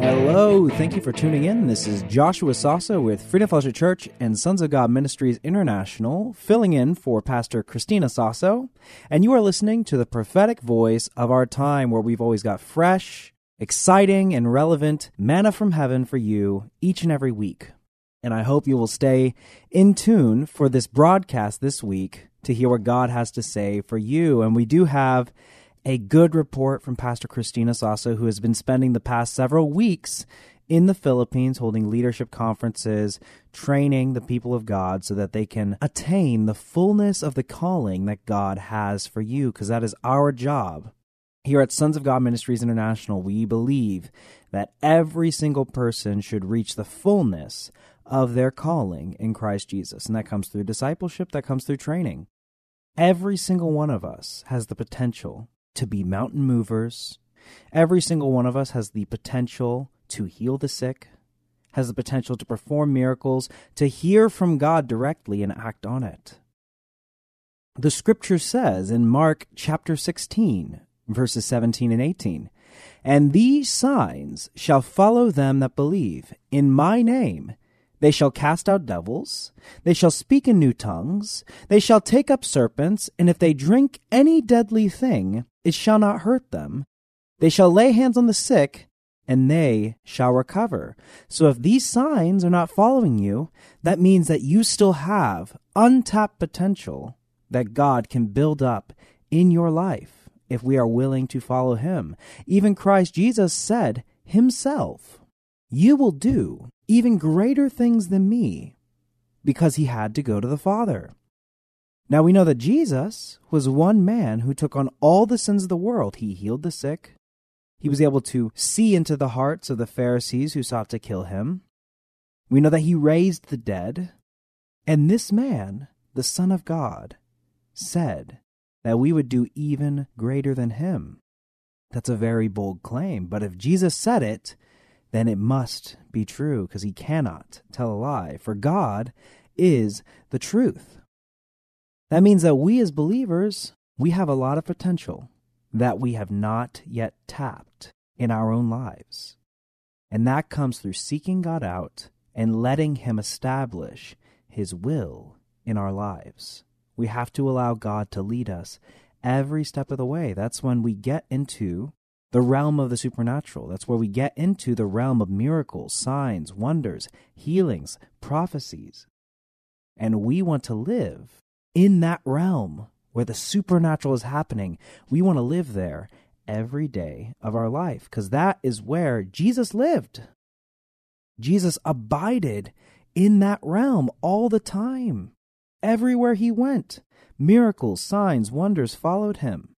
Hello, thank you for tuning in. This is Joshua Sasso with Freedom Fellowship Church and Sons of God Ministries International, filling in for Pastor Christina Sasso. And you are listening to the prophetic voice of our time, where we've always got fresh, exciting, and relevant manna from heaven for you each and every week. And I hope you will stay in tune for this broadcast this week to hear what God has to say for you. And we do have a good report from Pastor Christina Sasso, who has been spending the past several weeks in the Philippines holding leadership conferences, training the people of God so that they can attain the fullness of the calling that God has for you, because that is our job. Here at Sons of God Ministries International, we believe that every single person should reach the fullness of their calling in Christ Jesus. And that comes through discipleship, that comes through training. Every single one of us has the potential to be mountain movers. Every single one of us has the potential to heal the sick, has the potential to perform miracles, to hear from God directly and act on it. The scripture says in Mark chapter 16, verses 17 and 18, And these signs shall follow them that believe. In my name they shall cast out devils, they shall speak in new tongues, they shall take up serpents, and if they drink any deadly thing, it shall not hurt them. They shall lay hands on the sick, and they shall recover. So if these signs are not following you, that means that you still have untapped potential that God can build up in your life if we are willing to follow Him. Even Christ Jesus said Himself, You will do even greater things than me, because He had to go to the Father. Now we know that Jesus was one man who took on all the sins of the world. He healed the sick. He was able to see into the hearts of the Pharisees who sought to kill him. We know that he raised the dead. And this man, the Son of God, said that we would do even greater than him. That's a very bold claim, but if Jesus said it, then it must be true because he cannot tell a lie, for God is the truth. That means that we as believers, we have a lot of potential that we have not yet tapped in our own lives. And that comes through seeking God out and letting Him establish His will in our lives. We have to allow God to lead us every step of the way. That's when we get into the realm of the supernatural. That's where we get into the realm of miracles, signs, wonders, healings, prophecies. And we want to live in that realm where the supernatural is happening. We want to live there every day of our life because that is where Jesus lived. Jesus abided in that realm all the time. Everywhere he went, miracles, signs, wonders followed him.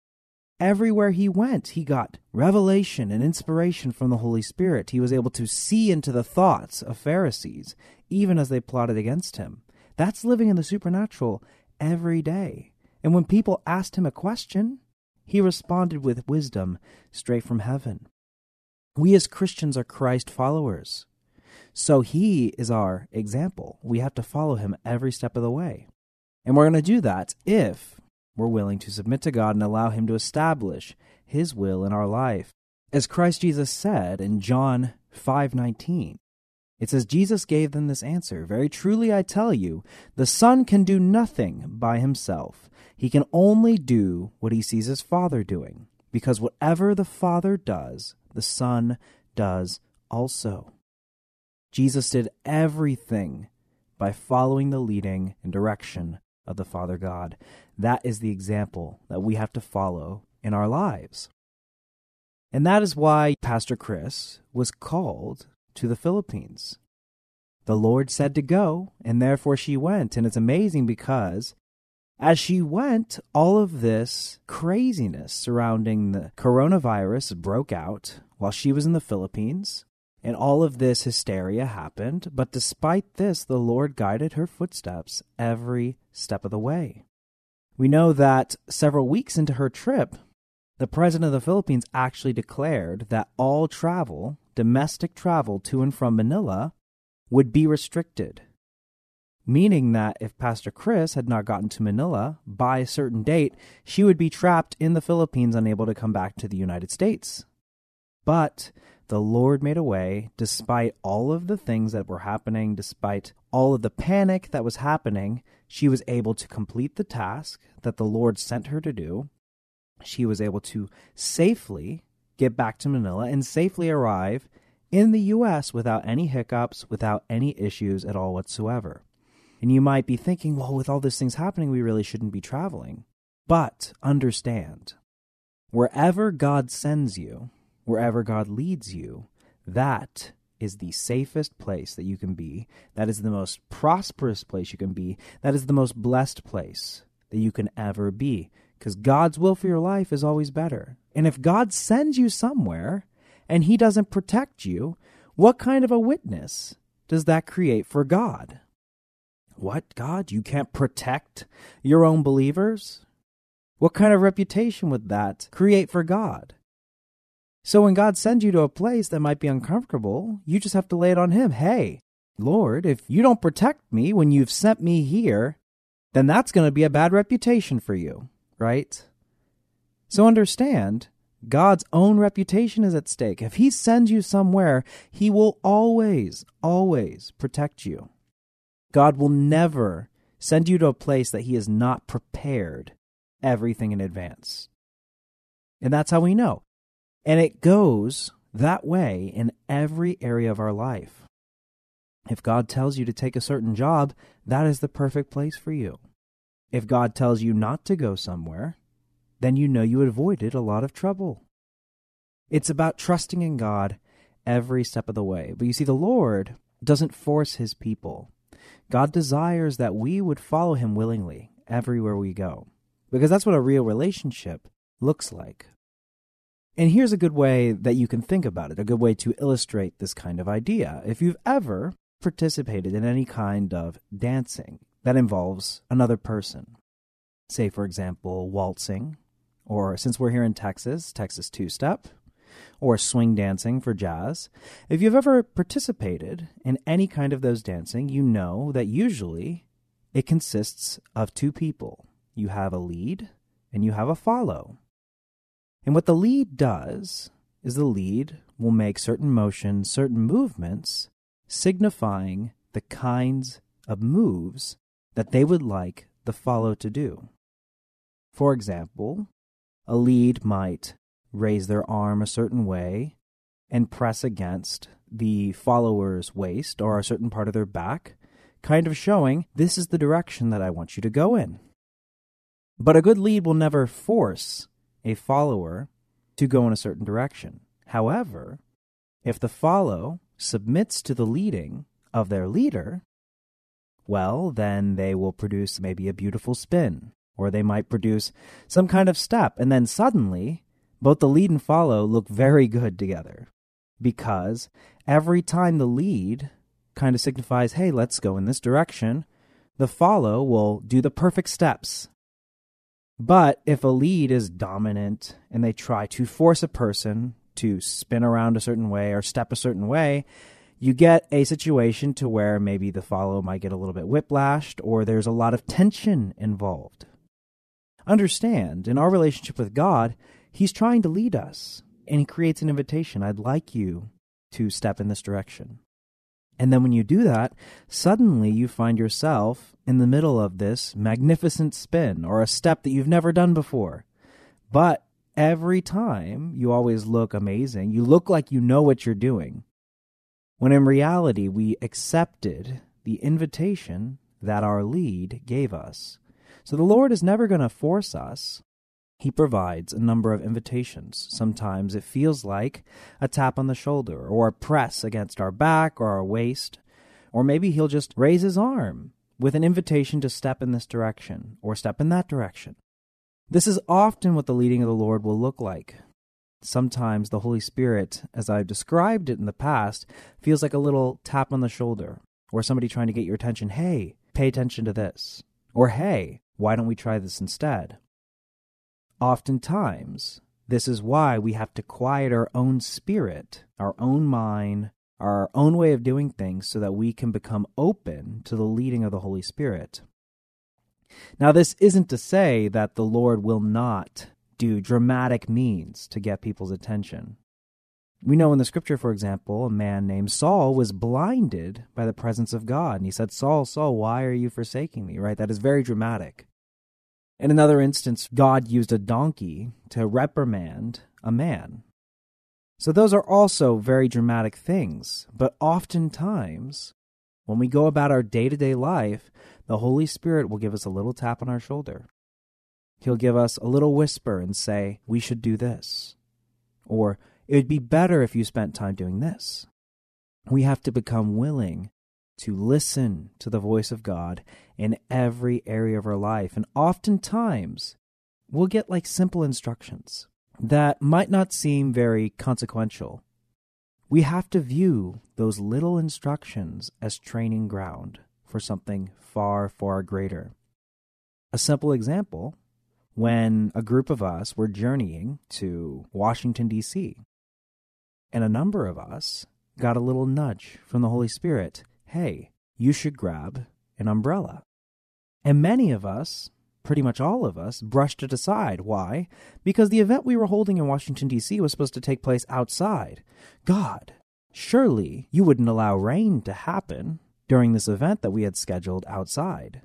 Everywhere he went, he got revelation and inspiration from the Holy Spirit. He was able to see into the thoughts of Pharisees, even as they plotted against him. That's living in the supernatural every day. And when people asked him a question, he responded with wisdom straight from heaven. We as Christians are Christ followers. So he is our example. We have to follow him every step of the way. And we're going to do that if we're willing to submit to God and allow him to establish his will in our life. As Christ Jesus said in John 5:19, it says, Jesus gave them this answer Very truly I tell you, the Son can do nothing by himself. He can only do what he sees his Father doing, because whatever the Father does, the Son does also. Jesus did everything by following the leading and direction of the Father God. That is the example that we have to follow in our lives. And that is why Pastor Chris was called to the Philippines. The Lord said to go, and therefore she went. And it's amazing because as she went, all of this craziness surrounding the coronavirus broke out while she was in the Philippines. And all of this hysteria happened. But despite this, the Lord guided her footsteps every step of the way. We know that several weeks into her trip, the president of the Philippines actually declared that all travel, domestic travel to and from Manila, would be restricted. Meaning that if Pastor Chris had not gotten to Manila by a certain date, she would be trapped in the Philippines, unable to come back to the United States. But the Lord made a way despite all of the things that were happening, despite all of the panic that was happening. She was able to complete the task that the Lord sent her to do she was able to safely get back to Manila and safely arrive in the U.S. without any hiccups, without any issues at all whatsoever. And you might be thinking, well, with all these things happening, we really shouldn't be traveling. But understand, wherever God sends you, wherever God leads you, that is the safest place that you can be. That is the most prosperous place you can be. That is the most blessed place that you can ever be because God's will for your life is always better. And if God sends you somewhere and He doesn't protect you, what kind of a witness does that create for God? What, God? You can't protect your own believers? What kind of reputation would that create for God? So when God sends you to a place that might be uncomfortable, you just have to lay it on Him. Hey, Lord, if you don't protect me when you've sent me here, then that's going to be a bad reputation for you right? So understand, God's own reputation is at stake. If He sends you somewhere, He will always, always protect you. God will never send you to a place that He has not prepared everything in advance. And that's how we know. And it goes that way in every area of our life. If God tells you to take a certain job, that is the perfect place for you. If God tells you not to go somewhere, then you know you avoided a lot of trouble. It's about trusting in God every step of the way. But you see, the Lord doesn't force his people. God desires that we would follow him willingly everywhere we go, because that's what a real relationship looks like. And here's a good way that you can think about it, a good way to illustrate this kind of idea. If you've ever participated in any kind of dancing, that involves another person. Say, for example, waltzing, or since we're here in Texas, Texas two step, or swing dancing for jazz. If you've ever participated in any kind of those dancing, you know that usually it consists of two people. You have a lead and you have a follow. And what the lead does is the lead will make certain motions, certain movements, signifying the kinds of moves that they would like the follow to do. For example, a lead might raise their arm a certain way and press against the follower's waist or a certain part of their back, kind of showing this is the direction that I want you to go in. But a good lead will never force a follower to go in a certain direction. However, if the follow submits to the leading of their leader, well, then they will produce maybe a beautiful spin, or they might produce some kind of step, and then suddenly both the lead and follow look very good together. Because every time the lead kind of signifies, hey, let's go in this direction, the follow will do the perfect steps. But if a lead is dominant and they try to force a person to spin around a certain way or step a certain way, you get a situation to where maybe the follow might get a little bit whiplashed or there's a lot of tension involved. Understand, in our relationship with God, He's trying to lead us and He creates an invitation. I'd like you to step in this direction. And then when you do that, suddenly you find yourself in the middle of this magnificent spin or a step that you've never done before. But every time you always look amazing. You look like you know what you're doing when in reality we accepted the invitation that our lead gave us. So the Lord is never going to force us. He provides a number of invitations. Sometimes it feels like a tap on the shoulder or a press against our back or our waist. Or maybe He'll just raise His arm with an invitation to step in this direction or step in that direction. This is often what the leading of the Lord will look like sometimes the Holy Spirit, as I've described it in the past, feels like a little tap on the shoulder or somebody trying to get your attention. Hey, pay attention to this. Or hey, Why don't we try this instead? Oftentimes, this is why we have to quiet our own spirit, our own mind, our own way of doing things so that we can become open to the leading of the Holy Spirit. Now, this isn't to say that the Lord will not do dramatic means to get people's attention. We know in the scripture, for example, a man named Saul was blinded by the presence of God. And he said, Saul, Saul, why are you forsaking me? Right? That is very dramatic. In another instance, God used a donkey to reprimand a man. So those are also very dramatic things. But oftentimes, when we go about our day to day life, the Holy Spirit will give us a little tap on our shoulder. He'll give us a little whisper and say, We should do this. Or, it would be better if you spent time doing this. We have to become willing to listen to the voice of God in every area of our life. And oftentimes, we'll get like simple instructions that might not seem very consequential. We have to view those little instructions as training ground for something far, far greater. A simple example when a group of us were journeying to Washington, D.C. And a number of us got a little nudge from the Holy Spirit hey, you should grab an umbrella. And many of us, pretty much all of us, brushed it aside. Why? Because the event we were holding in Washington, D.C. was supposed to take place outside. God, surely you wouldn't allow rain to happen during this event that we had scheduled outside.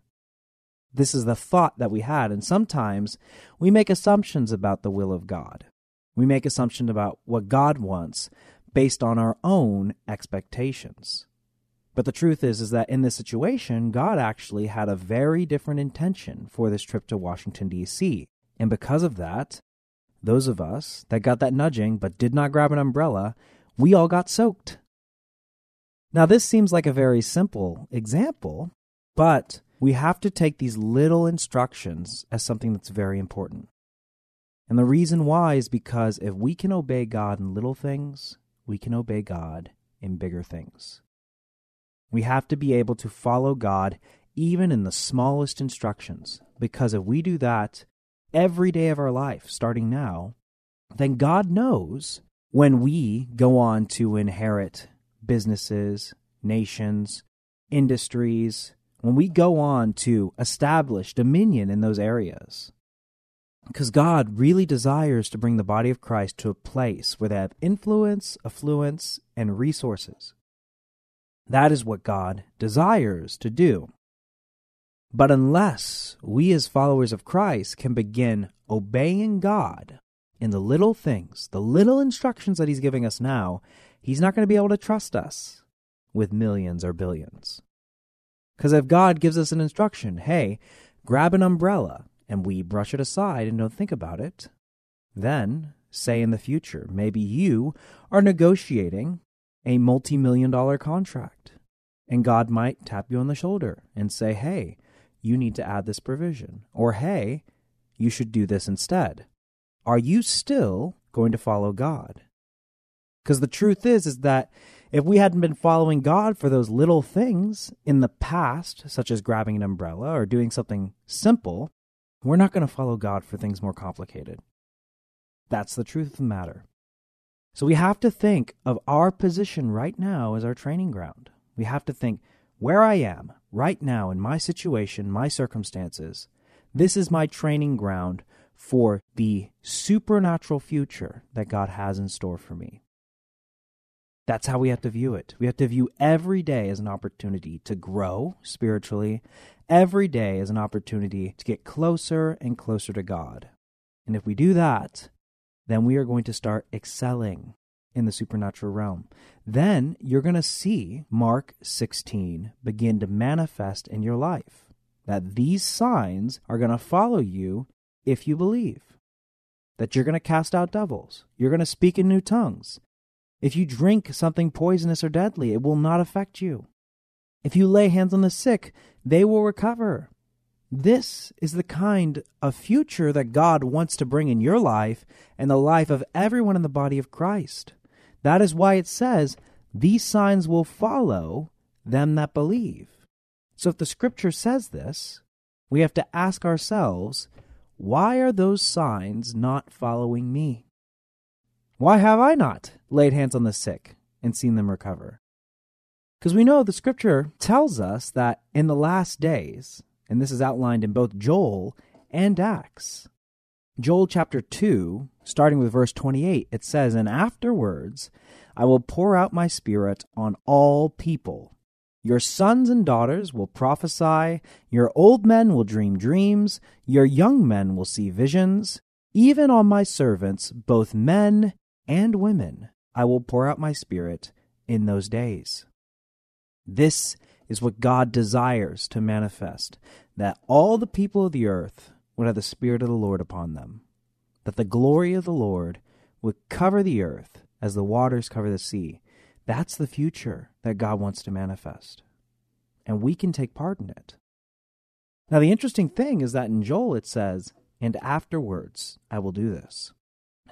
This is the thought that we had, and sometimes we make assumptions about the will of God. We make assumptions about what God wants based on our own expectations. But the truth is is that in this situation, God actually had a very different intention for this trip to Washington D.C. And because of that, those of us that got that nudging but did not grab an umbrella, we all got soaked. Now, this seems like a very simple example, but we have to take these little instructions as something that's very important. And the reason why is because if we can obey God in little things, we can obey God in bigger things. We have to be able to follow God even in the smallest instructions, because if we do that every day of our life, starting now, then God knows when we go on to inherit businesses, nations, industries, when we go on to establish dominion in those areas, because God really desires to bring the body of Christ to a place where they have influence, affluence, and resources. That is what God desires to do. But unless we, as followers of Christ, can begin obeying God in the little things, the little instructions that He's giving us now, He's not going to be able to trust us with millions or billions. Because if God gives us an instruction, hey, grab an umbrella, and we brush it aside and don't think about it, then, say in the future, maybe you are negotiating a multi million dollar contract, and God might tap you on the shoulder and say, hey, you need to add this provision, or hey, you should do this instead. Are you still going to follow God? Because the truth is, is that if we hadn't been following God for those little things in the past, such as grabbing an umbrella or doing something simple, we're not going to follow God for things more complicated. That's the truth of the matter. So we have to think of our position right now as our training ground. We have to think where I am right now in my situation, my circumstances. This is my training ground for the supernatural future that God has in store for me. That's how we have to view it. We have to view every day as an opportunity to grow spiritually every day as an opportunity to get closer and closer to God. And if we do that, then we are going to start excelling in the supernatural realm. Then you're going to see Mark 16 begin to manifest in your life. That these signs are going to follow you if you believe. That you're going to cast out devils. You're going to speak in new tongues. If you drink something poisonous or deadly, it will not affect you. If you lay hands on the sick, they will recover. This is the kind of future that God wants to bring in your life and the life of everyone in the body of Christ. That is why it says, These signs will follow them that believe. So if the scripture says this, we have to ask ourselves, why are those signs not following me? Why have I not laid hands on the sick and seen them recover? Because we know the scripture tells us that in the last days, and this is outlined in both Joel and Acts, Joel chapter 2, starting with verse 28, it says, And afterwards I will pour out my spirit on all people. Your sons and daughters will prophesy, your old men will dream dreams, your young men will see visions. Even on my servants, both men and women, I will pour out my spirit in those days. This is what God desires to manifest that all the people of the earth would have the Spirit of the Lord upon them, that the glory of the Lord would cover the earth as the waters cover the sea. That's the future that God wants to manifest. And we can take part in it. Now, the interesting thing is that in Joel it says, and afterwards I will do this.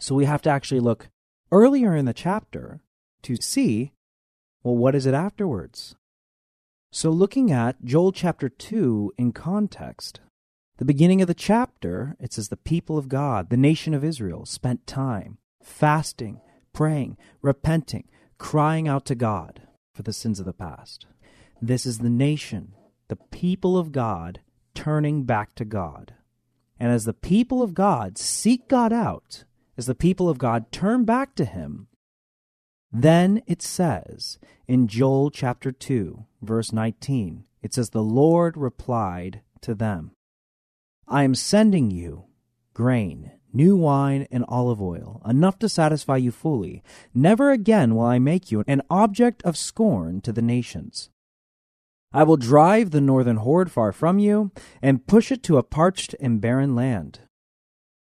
So we have to actually look earlier in the chapter to see, well, what is it afterwards? So, looking at Joel chapter 2 in context, the beginning of the chapter, it says the people of God, the nation of Israel, spent time fasting, praying, repenting, crying out to God for the sins of the past. This is the nation, the people of God, turning back to God. And as the people of God seek God out, as the people of God turn back to Him, then it says in Joel chapter 2, verse 19, it says, The Lord replied to them. I am sending you grain, new wine, and olive oil, enough to satisfy you fully. Never again will I make you an object of scorn to the nations. I will drive the northern horde far from you, and push it to a parched and barren land.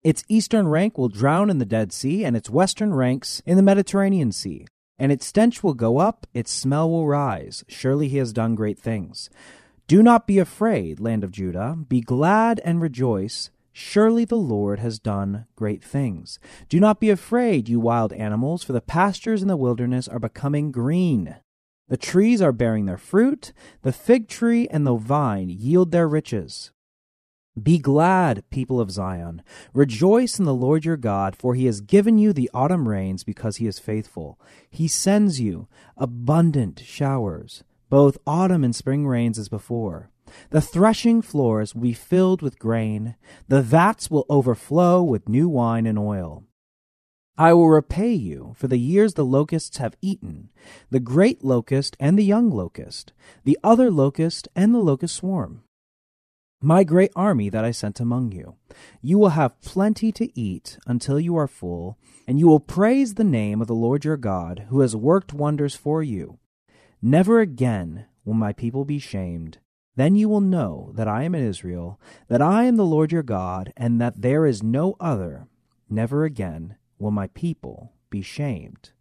Its eastern rank will drown in the Dead Sea, and its western ranks in the Mediterranean Sea. And its stench will go up, its smell will rise. Surely he has done great things. Do not be afraid, land of Judah. Be glad and rejoice. Surely the Lord has done great things. Do not be afraid, you wild animals, for the pastures in the wilderness are becoming green. The trees are bearing their fruit, the fig tree and the vine yield their riches. Be glad, people of Zion. Rejoice in the Lord your God, for he has given you the autumn rains because he is faithful. He sends you abundant showers both autumn and spring rains as before. The threshing floors will be filled with grain, the vats will overflow with new wine and oil. I will repay you for the years the locusts have eaten, the great locust and the young locust, the other locust and the locust swarm. My great army that I sent among you. You will have plenty to eat until you are full, and you will praise the name of the Lord your God, who has worked wonders for you. Never again will my people be shamed. Then you will know that I am in Israel, that I am the Lord your God, and that there is no other. Never again will my people be shamed.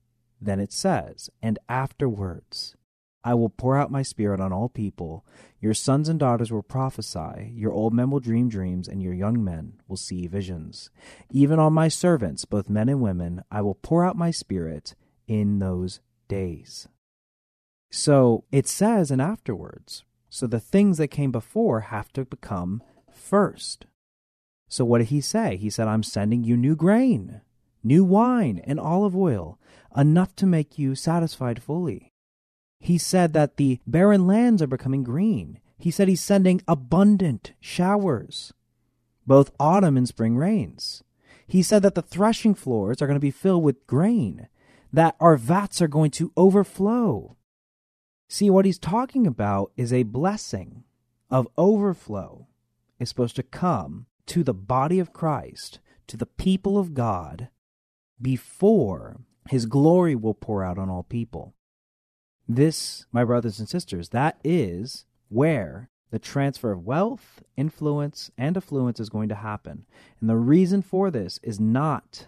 Then it says, And afterwards I will pour out my spirit on all people. Your sons and daughters will prophesy, your old men will dream dreams, and your young men will see visions. Even on my servants, both men and women, I will pour out my spirit in those days. So it says, and afterwards. So the things that came before have to become first. So what did he say? He said, I'm sending you new grain, new wine, and olive oil, enough to make you satisfied fully. He said that the barren lands are becoming green. He said he's sending abundant showers, both autumn and spring rains. He said that the threshing floors are going to be filled with grain, that our vats are going to overflow. See, what he's talking about is a blessing of overflow is supposed to come to the body of Christ, to the people of God, before his glory will pour out on all people. This, my brothers and sisters, that is where the transfer of wealth, influence, and affluence is going to happen. And the reason for this is not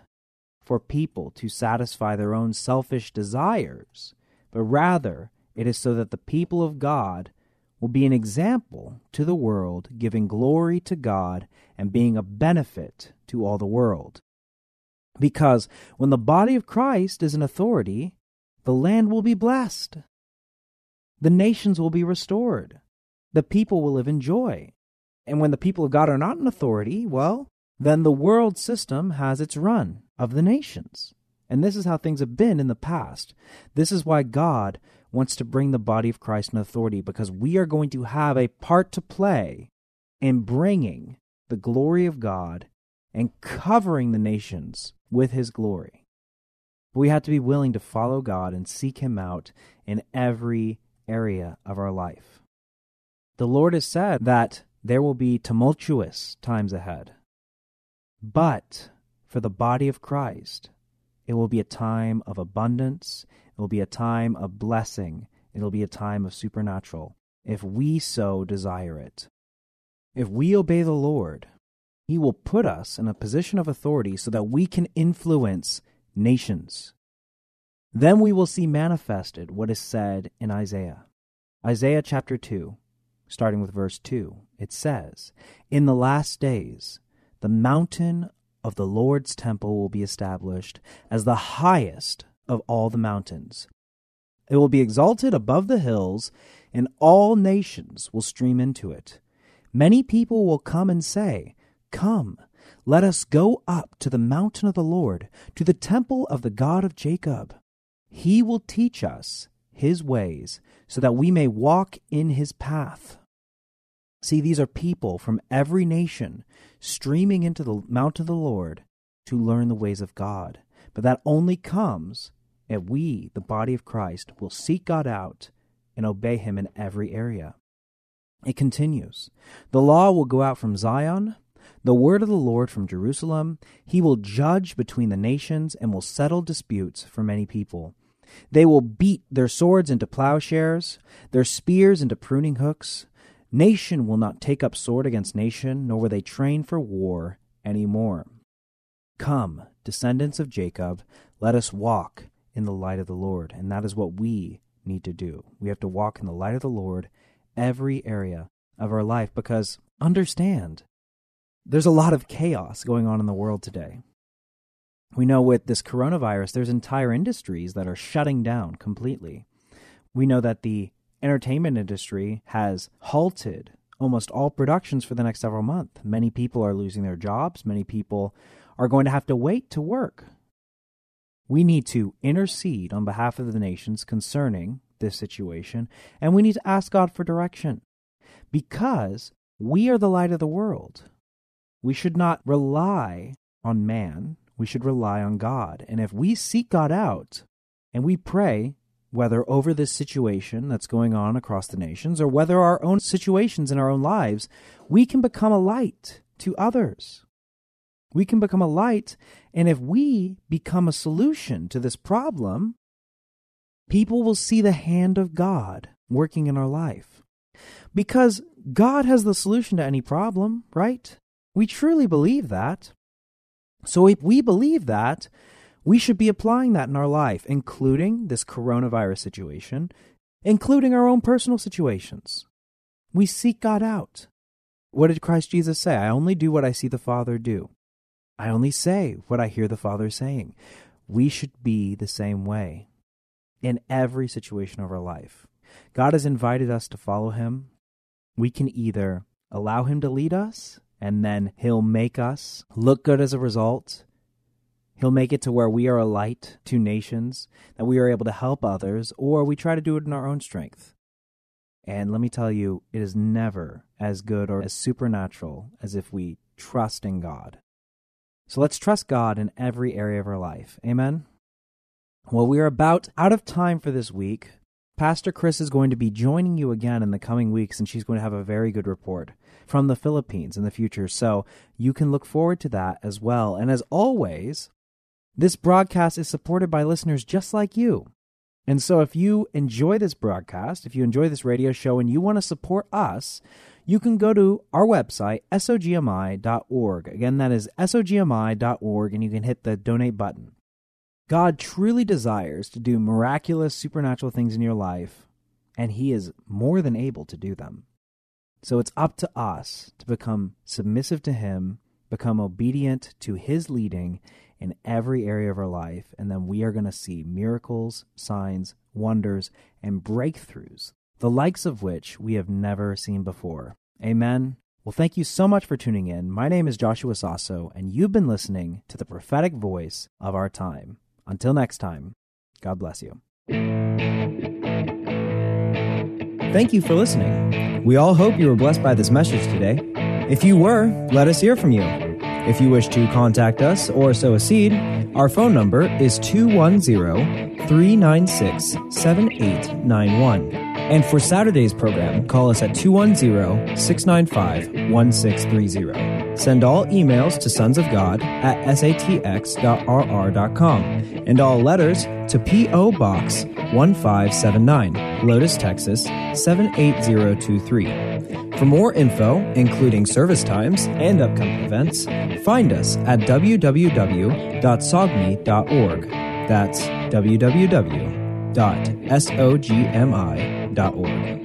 for people to satisfy their own selfish desires, but rather it is so that the people of God will be an example to the world, giving glory to God and being a benefit to all the world. Because when the body of Christ is in authority, the land will be blessed. The nations will be restored. The people will live in joy. And when the people of God are not in authority, well, then the world system has its run of the nations. And this is how things have been in the past. This is why God wants to bring the body of Christ in authority, because we are going to have a part to play in bringing the glory of God and covering the nations with his glory. We have to be willing to follow God and seek him out in every area of our life. The Lord has said that there will be tumultuous times ahead. But for the body of Christ, it will be a time of abundance, it will be a time of blessing, it will be a time of supernatural, if we so desire it. If we obey the Lord, He will put us in a position of authority so that we can influence nations. Then we will see manifested what is said in Isaiah. Isaiah chapter 2, starting with verse 2, it says, In the last days, the mountain of the Lord's temple will be established as the highest of all the mountains. It will be exalted above the hills, and all nations will stream into it. Many people will come and say, Come, let us go up to the mountain of the Lord, to the temple of the God of Jacob. He will teach us his ways, so that we may walk in his path. See, these are people from every nation streaming into the mount of the Lord to learn the ways of God. But that only comes if we, the body of Christ, will seek God out and obey him in every area. It continues The law will go out from Zion, the word of the Lord from Jerusalem. He will judge between the nations and will settle disputes for many people. They will beat their swords into plowshares, their spears into pruning hooks. Nation will not take up sword against nation, nor will they train for war any more. Come, descendants of Jacob, let us walk in the light of the Lord. And that is what we need to do. We have to walk in the light of the Lord every area of our life because understand, there's a lot of chaos going on in the world today. We know with this coronavirus, there's entire industries that are shutting down completely. We know that the entertainment industry has halted almost all productions for the next several months. Many people are losing their jobs. Many people are going to have to wait to work. We need to intercede on behalf of the nations concerning this situation, and we need to ask God for direction because we are the light of the world. We should not rely on man, we should rely on God. And if we seek God out and we pray, whether over this situation that's going on across the nations or whether our own situations in our own lives, we can become a light to others. We can become a light, and if we become a solution to this problem, people will see the hand of God working in our life. Because God has the solution to any problem, right? We truly believe that. So if we believe that, we should be applying that in our life, including this coronavirus situation, including our own personal situations. We seek God out. What did Christ Jesus say? I only do what I see the Father do. I only say what I hear the Father saying. We should be the same way in every situation of our life. God has invited us to follow Him. We can either allow Him to lead us, and then He'll make us look good as a result. He'll make it to where we are a light to nations, that we are able to help others, or we try to do it in our own strength. And let me tell you, it is never as good or as supernatural as if we trust in God. So let's trust God in every area of our life. Amen. Well, we are about out of time for this week. Pastor Chris is going to be joining you again in the coming weeks, and she's going to have a very good report from the Philippines in the future. So you can look forward to that as well. And as always, this broadcast is supported by listeners just like you. And so if you enjoy this broadcast, if you enjoy this radio show, and you want to support us, you can go to our website, sogmi.org. Again, that is sogmi.org, and you can hit the donate button. God truly desires to do miraculous, supernatural things in your life, and He is more than able to do them. So it's up to us to become submissive to Him, become obedient to His leading in every area of our life, and then we are going to see miracles, signs, wonders, and breakthroughs the likes of which we have never seen before. Amen Well, thank you so much for tuning in. My name is Joshua Sasso, and you've been listening to the prophetic voice of our time. Until next time, God bless you. Thank you for listening. We all hope you were blessed by this message today. If you were, let us hear from you. If you wish to contact us or sow a seed, our phone number is 210 396 7891. And for Saturday's program, call us at 210 695 1630. Send all emails to sons of God at satx.rr.com and all letters to P.O. Box 1579, Helotes, Texas 78023. For more info, including service times and upcoming events, find us at www.sogmi.org. That's www.sogmi.org.